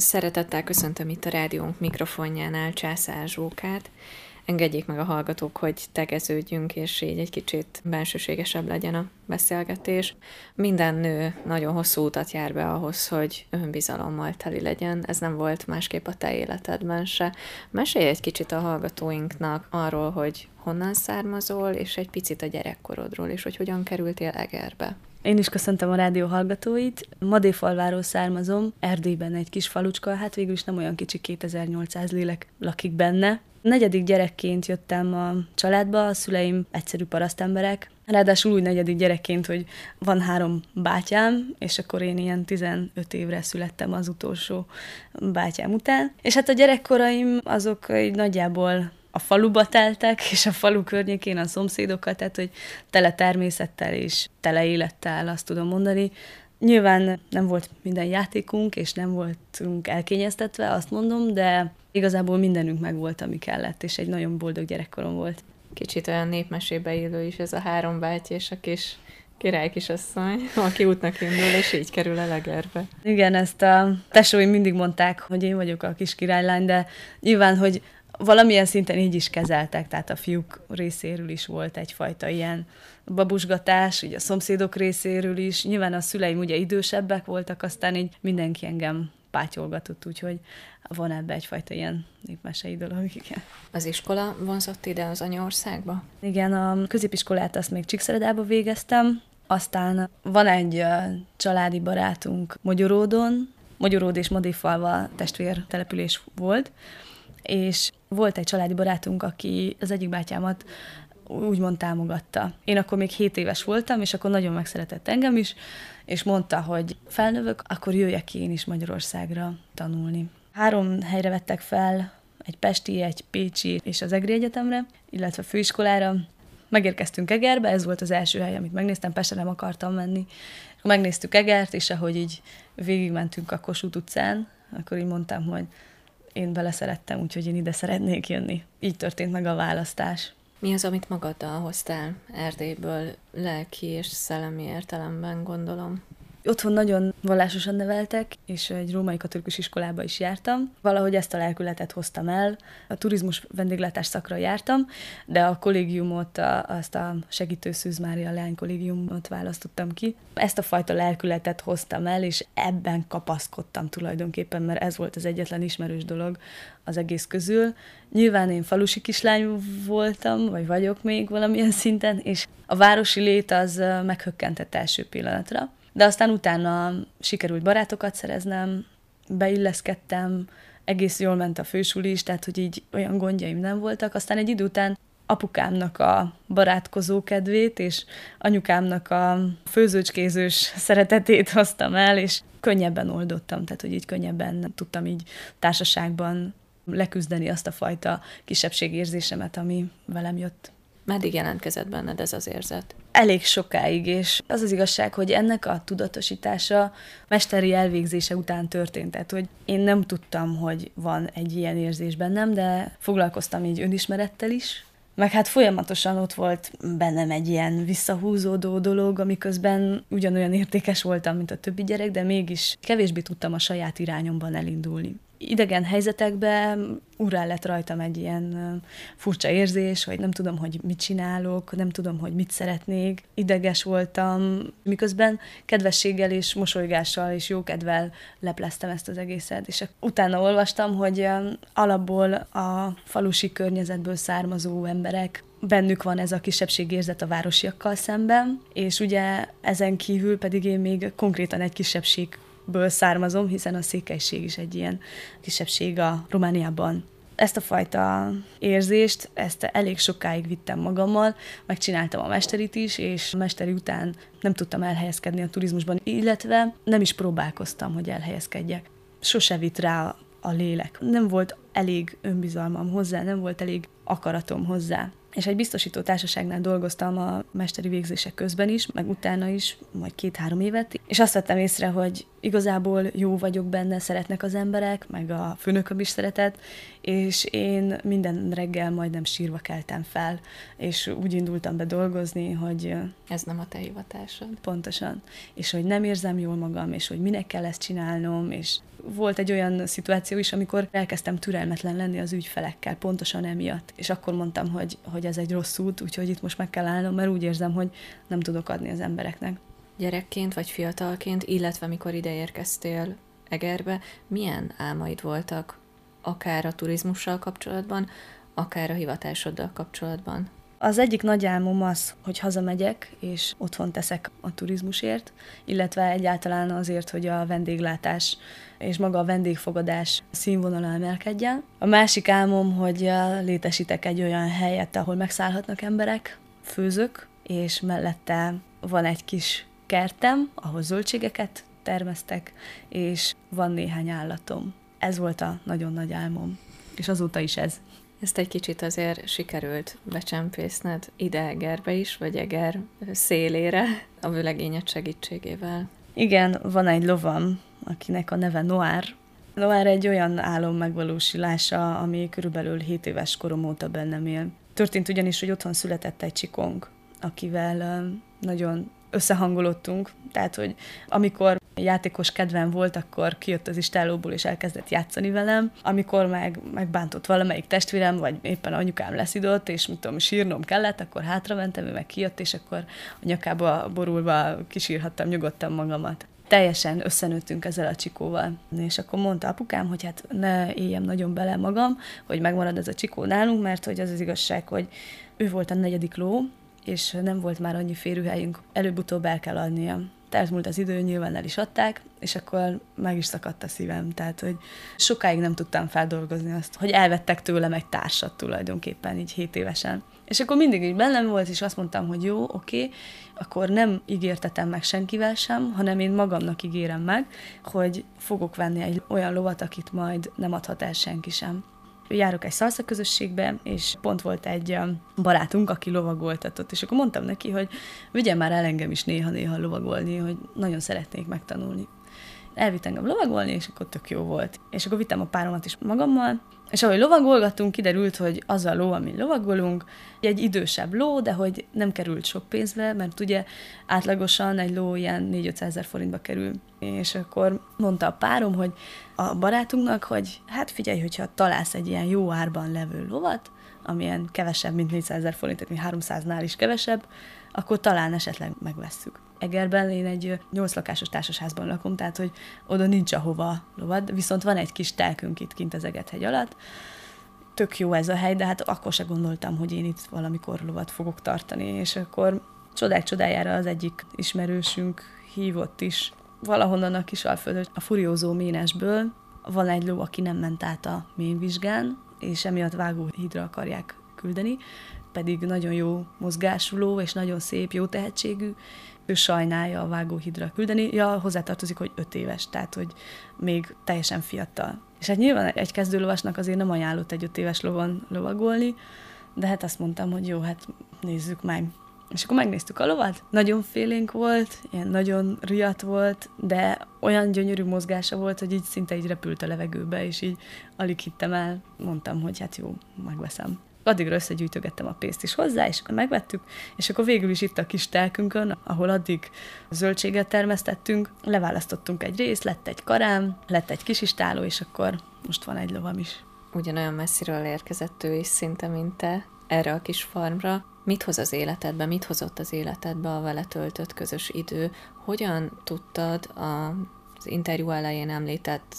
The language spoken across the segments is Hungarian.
Szeretettel köszöntöm itt a rádiónk mikrofonjánál Császár Zsókát. Engedjék meg a hallgatók, hogy tegeződjünk, és így egy kicsit bensőségesebb legyen a beszélgetés. Minden nő nagyon hosszú utat jár be ahhoz, hogy önbizalommal teli legyen. Ez nem volt másképp a te életedben se. Mesélj egy kicsit a hallgatóinknak arról, hogy honnan származol, és egy picit a gyerekkorodról, és hogy hogyan kerültél Egerbe. Én is köszöntöm a rádió hallgatóit. Madéfalváról származom, Erdélyben egy kis falucska, hát végül is nem olyan kicsi, 2800 lélek lakik benne. Negyedik gyerekként jöttem a családba, a szüleim egyszerű parasztemberek, Ráadásul úgy negyedik gyerekként, hogy van három bátyám, és akkor én ilyen 15 évre születtem az utolsó bátyám után. És hát a gyerekkoraim azok így nagyjából a faluba teltek, és a falu környékén a szomszédokat, tehát hogy tele természettel és tele élettel, azt tudom mondani. Nyilván nem volt minden játékunk, és nem voltunk elkényeztetve, azt mondom, de igazából mindenünk meg volt, ami kellett, és egy nagyon boldog gyerekkorom volt. Kicsit olyan népmesébe élő is ez a három báty és a kis király kisasszony, aki útnak indul, és így kerül a legerbe. Igen, ezt a tesóim mindig mondták, hogy én vagyok a kis királylány, de nyilván, hogy valamilyen szinten így is kezeltek, tehát a fiúk részéről is volt egyfajta ilyen babusgatás, ugye a szomszédok részéről is. Nyilván a szüleim ugye idősebbek voltak, aztán így mindenki engem pátyolgatott, úgyhogy van ebbe egyfajta ilyen népmesei dolog, igen. Az iskola vonzott ide az anyaországba? Igen, a középiskolát azt még Csíkszeredába végeztem, aztán van egy családi barátunk Magyaródon, Magyaród és Modéfalva testvér település volt, és volt egy családi barátunk, aki az egyik bátyámat úgymond támogatta. Én akkor még 7 éves voltam, és akkor nagyon megszeretett engem is, és mondta, hogy felnövök, akkor jöjjek én is Magyarországra tanulni. Három helyre vettek fel, egy Pesti, egy Pécsi és az Egri Egyetemre, illetve főiskolára. Megérkeztünk Egerbe, ez volt az első hely, amit megnéztem, Pestre nem akartam menni. Megnéztük Egert, és ahogy így végigmentünk a Kossuth utcán, akkor így mondtam, hogy én beleszerettem, úgyhogy én ide szeretnék jönni. Így történt meg a választás. Mi az, amit magaddal hoztál Erdélyből lelki és szellemi értelemben, gondolom? Otthon nagyon vallásosan neveltek, és egy római katolikus iskolába is jártam. Valahogy ezt a lelkületet hoztam el. A turizmus vendéglátás szakra jártam, de a kollégiumot, a, azt a segítő Szűz Mária Leány kollégiumot választottam ki. Ezt a fajta lelkületet hoztam el, és ebben kapaszkodtam tulajdonképpen, mert ez volt az egyetlen ismerős dolog az egész közül. Nyilván én falusi kislány voltam, vagy vagyok még valamilyen szinten, és a városi lét az meghökkentett első pillanatra de aztán utána sikerült barátokat szereznem, beilleszkedtem, egész jól ment a fősuli is, tehát hogy így olyan gondjaim nem voltak. Aztán egy idő után apukámnak a barátkozó kedvét, és anyukámnak a főzőcskézős szeretetét hoztam el, és könnyebben oldottam, tehát hogy így könnyebben tudtam így társaságban leküzdeni azt a fajta kisebbségérzésemet, ami velem jött. Meddig jelentkezett benned ez az érzet? Elég sokáig, és az az igazság, hogy ennek a tudatosítása mesteri elvégzése után történt. Tehát, hogy én nem tudtam, hogy van egy ilyen érzés bennem, de foglalkoztam így önismerettel is, meg hát folyamatosan ott volt bennem egy ilyen visszahúzódó dolog, amiközben ugyanolyan értékes voltam, mint a többi gyerek, de mégis kevésbé tudtam a saját irányomban elindulni idegen helyzetekben urán lett rajtam egy ilyen furcsa érzés, hogy nem tudom, hogy mit csinálok, nem tudom, hogy mit szeretnék. Ideges voltam, miközben kedvességgel és mosolygással és jókedvel lepleztem ezt az egészet. És utána olvastam, hogy alapból a falusi környezetből származó emberek bennük van ez a kisebbségérzet a városiakkal szemben, és ugye ezen kívül pedig én még konkrétan egy kisebbség ből származom, hiszen a székelység is egy ilyen kisebbség a Romániában. Ezt a fajta érzést, ezt elég sokáig vittem magammal, megcsináltam a mesterit is, és a mesteri után nem tudtam elhelyezkedni a turizmusban, illetve nem is próbálkoztam, hogy elhelyezkedjek. Sose vitt rá a lélek. Nem volt elég önbizalmam hozzá, nem volt elég akaratom hozzá és egy biztosító társaságnál dolgoztam a mesteri végzések közben is, meg utána is, majd két-három évet, és azt vettem észre, hogy igazából jó vagyok benne, szeretnek az emberek, meg a főnököm is szeretett, és én minden reggel majdnem sírva keltem fel, és úgy indultam be dolgozni, hogy... Ez nem a te hivatásod. Pontosan. És hogy nem érzem jól magam, és hogy minek kell ezt csinálnom, és volt egy olyan szituáció is, amikor elkezdtem türelmetlen lenni az ügyfelekkel, pontosan emiatt. És akkor mondtam, hogy, hogy ez egy rossz út, úgyhogy itt most meg kell állnom, mert úgy érzem, hogy nem tudok adni az embereknek gyerekként vagy fiatalként, illetve mikor ide érkeztél Egerbe, milyen álmaid voltak, akár a turizmussal kapcsolatban, akár a hivatásoddal kapcsolatban? Az egyik nagy álmom az, hogy hazamegyek, és otthon teszek a turizmusért, illetve egyáltalán azért, hogy a vendéglátás és maga a vendégfogadás színvonala emelkedjen. A másik álmom, hogy létesítek egy olyan helyet, ahol megszállhatnak emberek, főzök, és mellette van egy kis kertem, ahol zöldségeket termesztek, és van néhány állatom. Ez volt a nagyon nagy álmom, és azóta is ez. Ezt egy kicsit azért sikerült becsempészned ide Egerbe is, vagy Eger szélére a vőlegényed segítségével. Igen, van egy lovam, akinek a neve Noár. Noár egy olyan álom megvalósulása, ami körülbelül 7 éves korom óta bennem él. Történt ugyanis, hogy otthon született egy csikónk, akivel nagyon összehangolottunk, tehát, hogy amikor játékos kedvem volt, akkor kijött az istálóból és elkezdett játszani velem. Amikor meg megbántott valamelyik testvérem, vagy éppen anyukám leszidott, és mit tudom, sírnom kellett, akkor hátramentem, ő meg kijött, és akkor a nyakába borulva kisírhattam nyugodtan magamat teljesen összenőttünk ezzel a csikóval. És akkor mondta apukám, hogy hát ne éljem nagyon bele magam, hogy megmarad ez a csikó nálunk, mert hogy az az igazság, hogy ő volt a negyedik ló, és nem volt már annyi férőhelyünk, előbb-utóbb el kell adnia. múlt az idő, nyilván el is adták, és akkor meg is szakadt a szívem. Tehát, hogy sokáig nem tudtam feldolgozni azt, hogy elvettek tőlem egy társat tulajdonképpen, így 7 évesen. És akkor mindig így bennem volt, és azt mondtam, hogy jó, oké, okay, akkor nem ígértetem meg senkivel sem, hanem én magamnak ígérem meg, hogy fogok venni egy olyan lovat, akit majd nem adhat el senki sem járok egy szalsza közösségbe, és pont volt egy barátunk, aki lovagoltatott, és akkor mondtam neki, hogy vigyen már el engem is néha-néha lovagolni, hogy nagyon szeretnék megtanulni. Elvitt engem lovagolni, és akkor tök jó volt. És akkor vittem a páromat is magammal, és ahogy lovagolgattunk, kiderült, hogy az a ló, amin lovagolunk, egy idősebb ló, de hogy nem került sok pénzbe, mert ugye átlagosan egy ló ilyen 4 ezer forintba kerül. És akkor mondta a párom, hogy a barátunknak, hogy hát figyelj, hogyha találsz egy ilyen jó árban levő lovat, amilyen kevesebb, mint 400 ezer forint, tehát 300-nál is kevesebb, akkor talán esetleg megvesszük. Egerben. Én egy nyolc lakásos társasházban lakom, tehát hogy oda nincs ahova lovad, viszont van egy kis telkünk itt kint az Egethegy alatt, tök jó ez a hely, de hát akkor se gondoltam, hogy én itt valamikor lovat fogok tartani, és akkor csodák csodájára az egyik ismerősünk hívott is valahonnan a kis alföldön, a furiózó ménesből. Van egy ló, aki nem ment át a ménvizsgán, és emiatt vágóhídra akarják küldeni, pedig nagyon jó mozgásuló, és nagyon szép, jó tehetségű, ő sajnálja a vágóhidra küldeni. Ja, hozzátartozik, hogy öt éves, tehát hogy még teljesen fiatal. És hát nyilván egy kezdőlovasnak azért nem ajánlott egy öt éves lovon lovagolni, de hát azt mondtam, hogy jó, hát nézzük meg. És akkor megnéztük a lovat, nagyon félénk volt, ilyen nagyon riadt volt, de olyan gyönyörű mozgása volt, hogy így szinte így repült a levegőbe, és így alig hittem el. Mondtam, hogy hát jó, megveszem addigra összegyűjtögettem a pénzt is hozzá, és akkor megvettük, és akkor végül is itt a kis telkünkön, ahol addig zöldséget termesztettünk, leválasztottunk egy részt, lett egy karám, lett egy kis istáló, és akkor most van egy lovam is. Ugyanolyan messziről érkezett ő is szinte, mint te, erre a kis farmra. Mit hoz az életedbe, mit hozott az életedbe a vele töltött közös idő? Hogyan tudtad a az interjú elején említett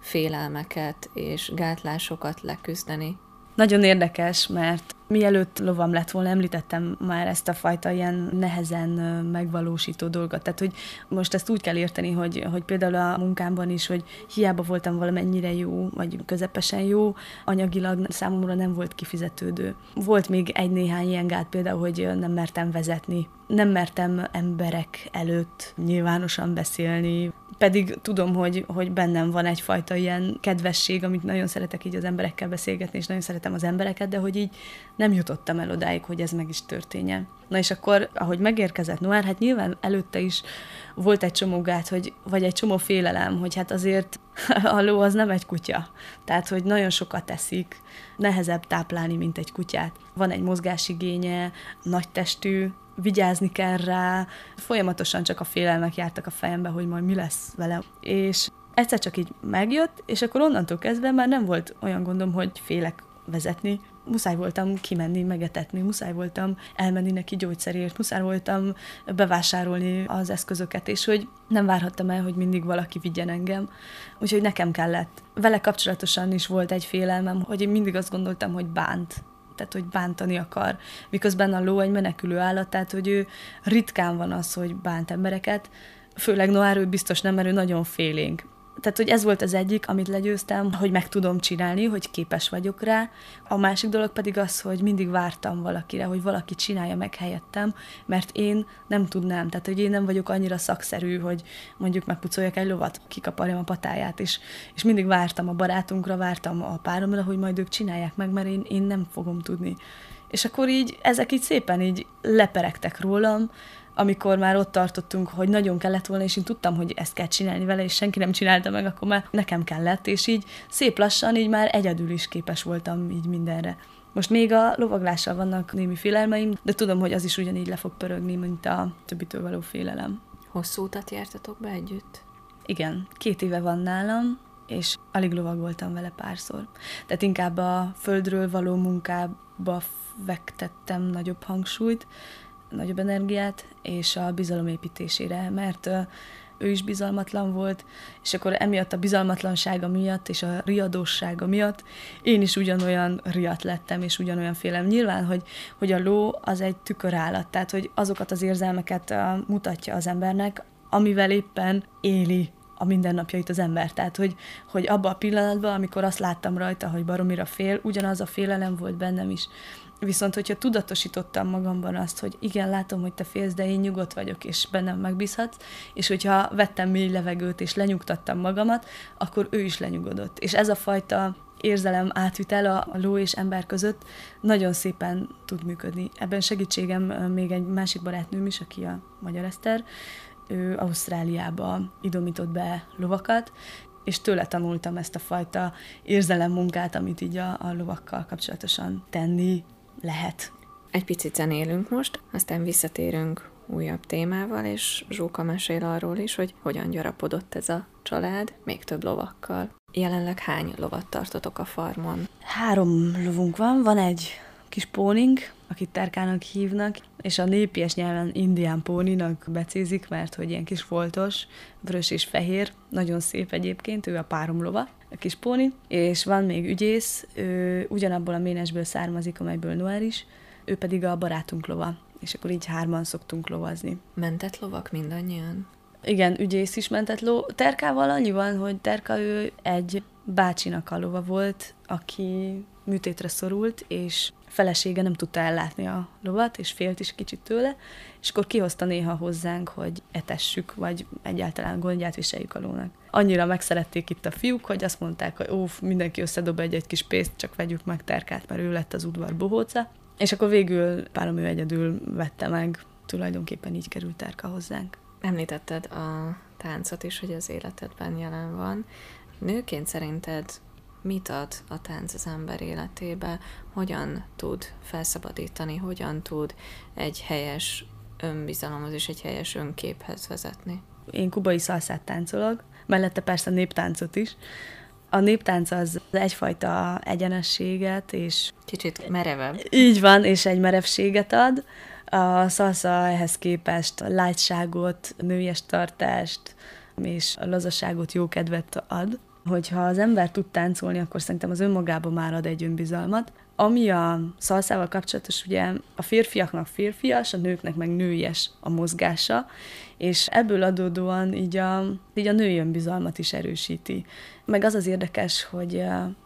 félelmeket és gátlásokat leküzdeni? Nagyon érdekes, mert mielőtt lovam lett volna, említettem már ezt a fajta ilyen nehezen megvalósító dolgot. Tehát, hogy most ezt úgy kell érteni, hogy, hogy például a munkámban is, hogy hiába voltam valamennyire jó, vagy közepesen jó, anyagilag számomra nem volt kifizetődő. Volt még egy-néhány ilyen gát például, hogy nem mertem vezetni, nem mertem emberek előtt nyilvánosan beszélni, pedig tudom, hogy, hogy bennem van egyfajta ilyen kedvesség, amit nagyon szeretek így az emberekkel beszélgetni, és nagyon szeretem az embereket, de hogy így nem jutottam el odáig, hogy ez meg is történjen. Na és akkor, ahogy megérkezett Noár, hát nyilván előtte is volt egy csomó gát, hogy, vagy egy csomó félelem, hogy hát azért a ló az nem egy kutya. Tehát, hogy nagyon sokat teszik, nehezebb táplálni, mint egy kutyát. Van egy mozgásigénye, nagy testű, vigyázni kell rá, folyamatosan csak a félelmek jártak a fejembe, hogy majd mi lesz vele. És egyszer csak így megjött, és akkor onnantól kezdve már nem volt olyan gondom, hogy félek vezetni, muszáj voltam kimenni, megetetni, muszáj voltam elmenni neki gyógyszerért, muszáj voltam bevásárolni az eszközöket, és hogy nem várhattam el, hogy mindig valaki vigyen engem. Úgyhogy nekem kellett. Vele kapcsolatosan is volt egy félelmem, hogy én mindig azt gondoltam, hogy bánt tehát hogy bántani akar, miközben a ló egy menekülő állat, tehát hogy ő ritkán van az, hogy bánt embereket, főleg Noár ő biztos nem, mert ő nagyon félénk tehát, hogy ez volt az egyik, amit legyőztem, hogy meg tudom csinálni, hogy képes vagyok rá. A másik dolog pedig az, hogy mindig vártam valakire, hogy valaki csinálja meg helyettem, mert én nem tudnám. Tehát, hogy én nem vagyok annyira szakszerű, hogy mondjuk megpucoljak egy lovat, kikaparjam a patáját, és, és mindig vártam a barátunkra, vártam a páromra, hogy majd ők csinálják meg, mert én, én nem fogom tudni. És akkor így ezek így szépen így leperegtek rólam, amikor már ott tartottunk, hogy nagyon kellett volna, és én tudtam, hogy ezt kell csinálni vele, és senki nem csinálta meg, akkor már nekem kellett, és így szép lassan így már egyedül is képes voltam így mindenre. Most még a lovaglással vannak némi félelmeim, de tudom, hogy az is ugyanígy le fog pörögni, mint a többitől való félelem. Hosszú utat jártatok be együtt? Igen, két éve van nálam, és alig lovagoltam vele párszor. Tehát inkább a földről való munkába vektettem nagyobb hangsúlyt, nagyobb energiát, és a bizalom építésére, mert ő is bizalmatlan volt, és akkor emiatt a bizalmatlansága miatt és a riadósága miatt én is ugyanolyan riadt lettem, és ugyanolyan félem. Nyilván, hogy, hogy a ló az egy tükörállat, tehát hogy azokat az érzelmeket mutatja az embernek, amivel éppen éli a mindennapjait az ember. Tehát, hogy, hogy abban a pillanatban, amikor azt láttam rajta, hogy baromira fél, ugyanaz a félelem volt bennem is. Viszont, hogyha tudatosítottam magamban azt, hogy igen, látom, hogy te félsz, de én nyugodt vagyok, és bennem megbízhatsz, és hogyha vettem mély levegőt, és lenyugtattam magamat, akkor ő is lenyugodott. És ez a fajta érzelem átvitel a, ló és ember között nagyon szépen tud működni. Ebben segítségem még egy másik barátnőm is, aki a Magyar Eszter, ő Ausztráliába idomított be lovakat, és tőle tanultam ezt a fajta érzelemmunkát, amit így a, a lovakkal kapcsolatosan tenni lehet. Egy picit zenélünk most, aztán visszatérünk újabb témával, és Zsóka mesél arról is, hogy hogyan gyarapodott ez a család, még több lovakkal. Jelenleg hány lovat tartotok a farmon? Három lovunk van, van egy kis pónink, akit Terkának hívnak, és a népies nyelven indián póninak becézik, mert hogy ilyen kis foltos, vörös és fehér, nagyon szép egyébként, ő a páromlova, a kis póni, és van még ügyész, ő ugyanabból a ménesből származik, amelyből Noel is, ő pedig a barátunk lova, és akkor így hárman szoktunk lovazni. Mentett lovak mindannyian? Igen, ügyész is mentett ló. Terkával annyi van, hogy Terka ő egy bácsinak a lova volt, aki műtétre szorult, és felesége nem tudta ellátni a lovat, és félt is kicsit tőle, és akkor kihozta néha hozzánk, hogy etessük, vagy egyáltalán gondját viseljük a lónak. Annyira megszerették itt a fiúk, hogy azt mondták, hogy ó, mindenki összedob egy-egy kis pénzt, csak vegyük meg terkát, mert ő lett az udvar bohóca. És akkor végül párom ő egyedül vette meg, tulajdonképpen így került terka hozzánk. Említetted a táncot is, hogy az életedben jelen van. Nőként szerinted mit ad a tánc az ember életébe, hogyan tud felszabadítani, hogyan tud egy helyes önbizalomhoz és egy helyes önképhez vezetni. Én kubai szalszát táncolok, mellette persze néptáncot is. A néptánc az egyfajta egyenességet és... Kicsit merevebb. Így van, és egy merevséget ad. A szalsza ehhez képest a lágyságot, nőies tartást és a lazaságot, jókedvet ad hogyha az ember tud táncolni, akkor szerintem az önmagában már ad egy önbizalmat. Ami a szalszával kapcsolatos, ugye a férfiaknak férfias, a nőknek meg nőies a mozgása, és ebből adódóan így a, így a női önbizalmat is erősíti. Meg az az érdekes, hogy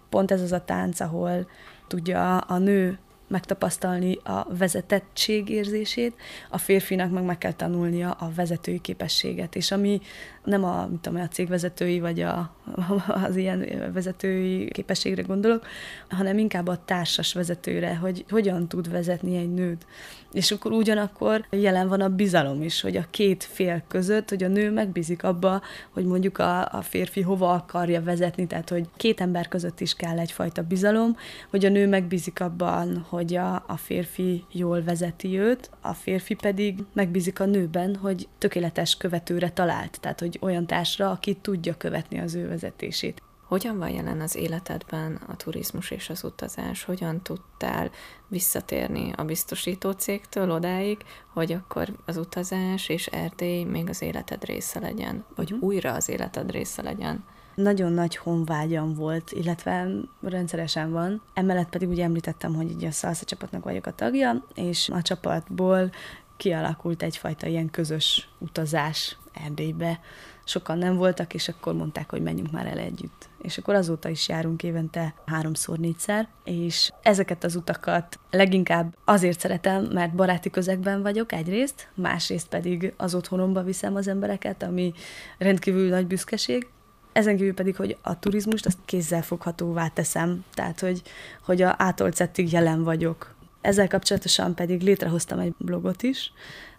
pont ez az a tánc, ahol tudja a nő megtapasztalni a vezetettség érzését, a férfinak meg meg kell tanulnia a vezetői képességet. És ami nem a, mit tudom, a cégvezetői vagy a, az ilyen vezetői képességre gondolok, hanem inkább a társas vezetőre, hogy hogyan tud vezetni egy nőt. És akkor ugyanakkor jelen van a bizalom is, hogy a két fél között, hogy a nő megbízik abba, hogy mondjuk a, a férfi hova akarja vezetni, tehát hogy két ember között is kell egyfajta bizalom, hogy a nő megbízik abban, hogy a, a férfi jól vezeti őt, a férfi pedig megbízik a nőben, hogy tökéletes követőre talált, tehát hogy olyan társra, aki tudja követni az ő vezetését. Hogyan van jelen az életedben a turizmus és az utazás? Hogyan tudtál visszatérni a biztosító cégtől odáig, hogy akkor az utazás és Erdély még az életed része legyen, vagy uh-huh. újra az életed része legyen? Nagyon nagy honvágyam volt, illetve rendszeresen van. Emellett pedig ugye említettem, hogy így a szalsza csapatnak vagyok a tagja, és a csapatból kialakult egyfajta ilyen közös utazás Erdélybe. Sokan nem voltak, és akkor mondták, hogy menjünk már el együtt. És akkor azóta is járunk évente háromszor, négyszer, és ezeket az utakat leginkább azért szeretem, mert baráti közegben vagyok egyrészt, másrészt pedig az otthonomba viszem az embereket, ami rendkívül nagy büszkeség, ezen kívül pedig, hogy a turizmust azt kézzelfoghatóvá teszem, tehát hogy, hogy a átolcettig jelen vagyok. Ezzel kapcsolatosan pedig létrehoztam egy blogot is,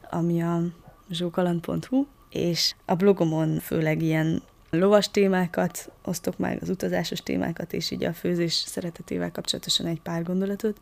ami a zsókaland.hu, és a blogomon főleg ilyen lovas témákat osztok meg, az utazásos témákat, és így a főzés szeretetével kapcsolatosan egy pár gondolatot,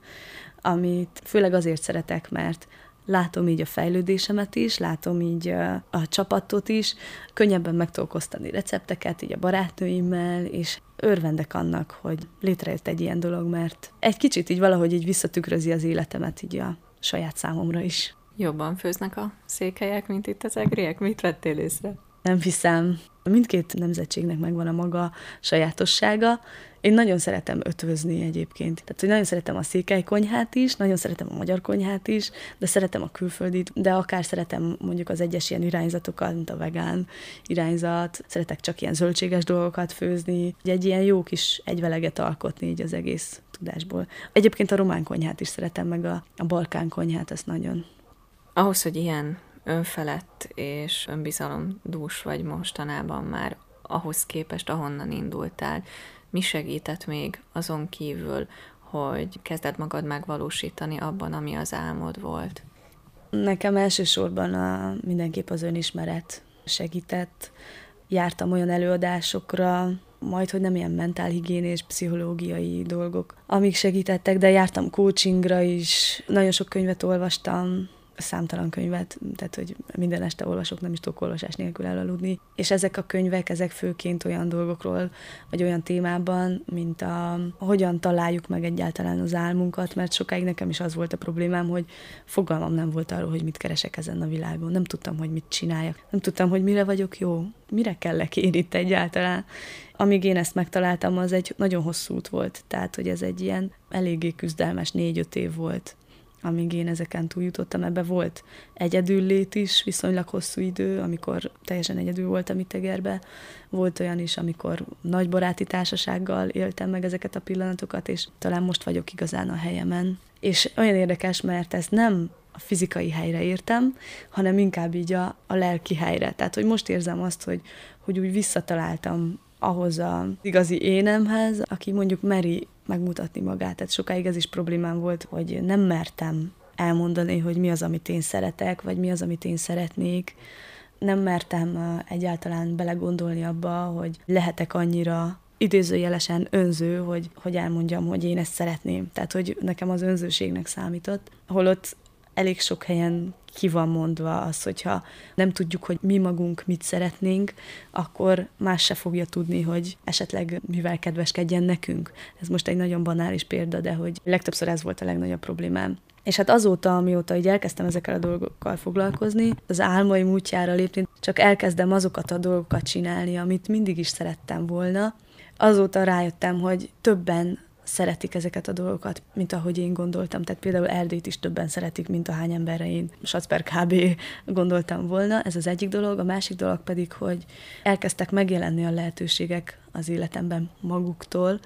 amit főleg azért szeretek, mert látom így a fejlődésemet is, látom így a, csapatot is, könnyebben meg tudok osztani recepteket így a barátnőimmel, és örvendek annak, hogy létrejött egy ilyen dolog, mert egy kicsit így valahogy így visszatükrözi az életemet így a saját számomra is. Jobban főznek a székelyek, mint itt az egriek? Mit vettél észre? Nem hiszem. Mindkét nemzetségnek megvan a maga sajátossága. Én nagyon szeretem ötvözni egyébként. Tehát, hogy nagyon szeretem a székely konyhát is, nagyon szeretem a magyar konyhát is, de szeretem a külföldit, de akár szeretem mondjuk az egyes ilyen irányzatokat, mint a vegán irányzat, szeretek csak ilyen zöldséges dolgokat főzni, egy ilyen jó kis egyveleget alkotni így az egész tudásból. Egyébként a román konyhát is szeretem, meg a, a balkán konyhát, ezt nagyon. Ahhoz, hogy ilyen önfelett és önbizalom dús vagy mostanában már ahhoz képest, ahonnan indultál, mi segített még azon kívül, hogy kezded magad megvalósítani abban, ami az álmod volt? Nekem elsősorban a, mindenképp az önismeret segített. Jártam olyan előadásokra, majd, hogy nem ilyen mentálhigiénés, pszichológiai dolgok, amik segítettek, de jártam coachingra is, nagyon sok könyvet olvastam, számtalan könyvet, tehát hogy minden este olvasok, nem is tudok olvasás nélkül elaludni. És ezek a könyvek, ezek főként olyan dolgokról, vagy olyan témában, mint a hogyan találjuk meg egyáltalán az álmunkat, mert sokáig nekem is az volt a problémám, hogy fogalmam nem volt arról, hogy mit keresek ezen a világon. Nem tudtam, hogy mit csináljak. Nem tudtam, hogy mire vagyok jó, mire kellek én itt egyáltalán. Amíg én ezt megtaláltam, az egy nagyon hosszú út volt. Tehát, hogy ez egy ilyen eléggé küzdelmes négy-öt év volt amíg én ezeken túljutottam. Ebbe volt egyedüllét is, viszonylag hosszú idő, amikor teljesen egyedül voltam itt Egerbe. Volt olyan is, amikor nagy baráti társasággal éltem meg ezeket a pillanatokat, és talán most vagyok igazán a helyemen. És olyan érdekes, mert ezt nem a fizikai helyre értem, hanem inkább így a, a lelki helyre. Tehát, hogy most érzem azt, hogy, hogy úgy visszataláltam ahhoz az igazi énemhez, aki mondjuk meri megmutatni magát. Tehát sokáig ez is problémám volt, hogy nem mertem elmondani, hogy mi az, amit én szeretek, vagy mi az, amit én szeretnék. Nem mertem egyáltalán belegondolni abba, hogy lehetek annyira idézőjelesen önző, hogy, hogy elmondjam, hogy én ezt szeretném. Tehát, hogy nekem az önzőségnek számított. Holott elég sok helyen ki van mondva az, hogyha nem tudjuk, hogy mi magunk mit szeretnénk, akkor más se fogja tudni, hogy esetleg mivel kedveskedjen nekünk. Ez most egy nagyon banális példa, de hogy legtöbbször ez volt a legnagyobb problémám. És hát azóta, amióta így elkezdtem ezekkel a dolgokkal foglalkozni, az álmaim útjára lépni, csak elkezdem azokat a dolgokat csinálni, amit mindig is szerettem volna. Azóta rájöttem, hogy többen szeretik ezeket a dolgokat, mint ahogy én gondoltam. Tehát például Erdélyt is többen szeretik, mint a hány emberre én Sacper kb. gondoltam volna. Ez az egyik dolog. A másik dolog pedig, hogy elkezdtek megjelenni a lehetőségek az életemben maguktól,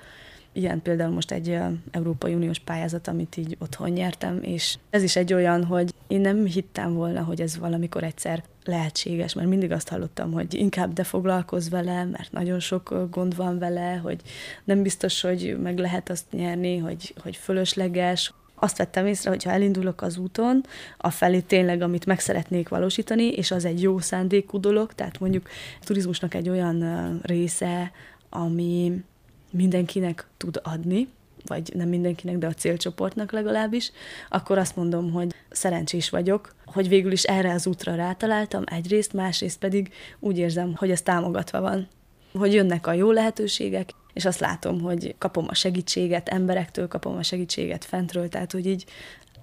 Ilyen például most egy Európai Uniós pályázat, amit így otthon nyertem, és ez is egy olyan, hogy én nem hittem volna, hogy ez valamikor egyszer lehetséges, mert mindig azt hallottam, hogy inkább de foglalkozz vele, mert nagyon sok gond van vele, hogy nem biztos, hogy meg lehet azt nyerni, hogy, hogy fölösleges, azt vettem észre, hogy ha elindulok az úton, a felé tényleg, amit meg szeretnék valósítani, és az egy jó szándékú dolog, tehát mondjuk a turizmusnak egy olyan része, ami mindenkinek tud adni, vagy nem mindenkinek, de a célcsoportnak legalábbis, akkor azt mondom, hogy szerencsés vagyok, hogy végül is erre az útra rátaláltam egyrészt, másrészt pedig úgy érzem, hogy ez támogatva van. Hogy jönnek a jó lehetőségek, és azt látom, hogy kapom a segítséget emberektől, kapom a segítséget fentről, tehát hogy így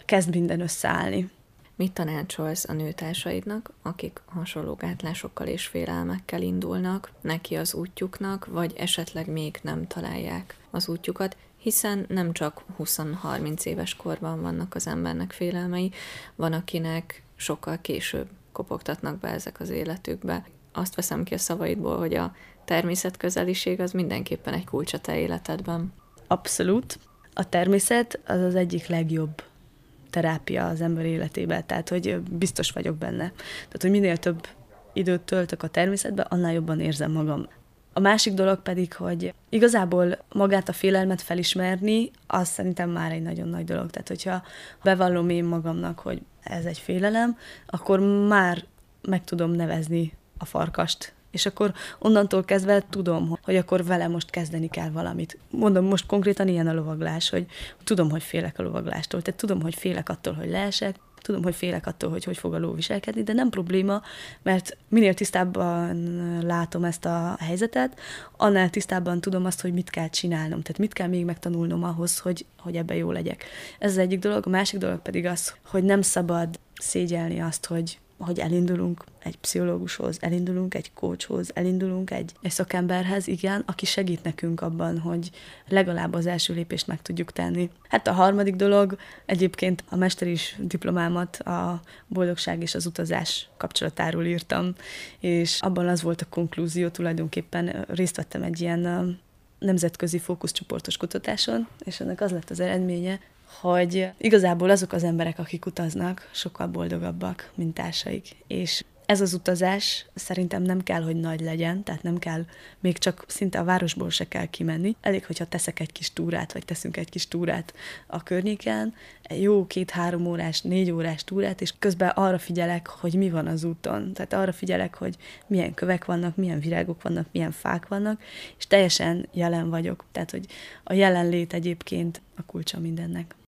kezd minden összeállni. Mit tanácsolsz a nőtársaidnak, akik hasonló gátlásokkal és félelmekkel indulnak neki az útjuknak, vagy esetleg még nem találják az útjukat, hiszen nem csak 20-30 éves korban vannak az embernek félelmei, van akinek sokkal később kopogtatnak be ezek az életükbe. Azt veszem ki a szavaidból, hogy a természetközeliség az mindenképpen egy kulcs a te életedben. Abszolút. A természet az az egyik legjobb terápia az ember életében, tehát hogy biztos vagyok benne. Tehát, hogy minél több időt töltök a természetben, annál jobban érzem magam. A másik dolog pedig, hogy igazából magát a félelmet felismerni, az szerintem már egy nagyon nagy dolog. Tehát, hogyha bevallom én magamnak, hogy ez egy félelem, akkor már meg tudom nevezni a farkast, és akkor onnantól kezdve tudom, hogy akkor vele most kezdeni kell valamit. Mondom, most konkrétan ilyen a lovaglás, hogy tudom, hogy félek a lovaglástól, tehát tudom, hogy félek attól, hogy leesek, tudom, hogy félek attól, hogy hogy fog a ló viselkedni, de nem probléma, mert minél tisztábban látom ezt a helyzetet, annál tisztábban tudom azt, hogy mit kell csinálnom, tehát mit kell még megtanulnom ahhoz, hogy, hogy ebbe jó legyek. Ez az egyik dolog, a másik dolog pedig az, hogy nem szabad szégyelni azt, hogy hogy elindulunk egy pszichológushoz, elindulunk egy coachhoz, elindulunk egy, egy szakemberhez, igen, aki segít nekünk abban, hogy legalább az első lépést meg tudjuk tenni. Hát a harmadik dolog, egyébként a mesteris diplomámat a boldogság és az utazás kapcsolatáról írtam, és abban az volt a konklúzió, tulajdonképpen részt vettem egy ilyen nemzetközi fókuszcsoportos kutatáson, és ennek az lett az eredménye, hogy igazából azok az emberek, akik utaznak, sokkal boldogabbak, mint társaik. És ez az utazás szerintem nem kell, hogy nagy legyen, tehát nem kell, még csak szinte a városból se kell kimenni. Elég, hogyha teszek egy kis túrát, vagy teszünk egy kis túrát a környéken, jó két-három órás, négy órás túrát, és közben arra figyelek, hogy mi van az úton. Tehát arra figyelek, hogy milyen kövek vannak, milyen virágok vannak, milyen fák vannak, és teljesen jelen vagyok. Tehát, hogy a jelenlét egyébként a kulcsa mindennek.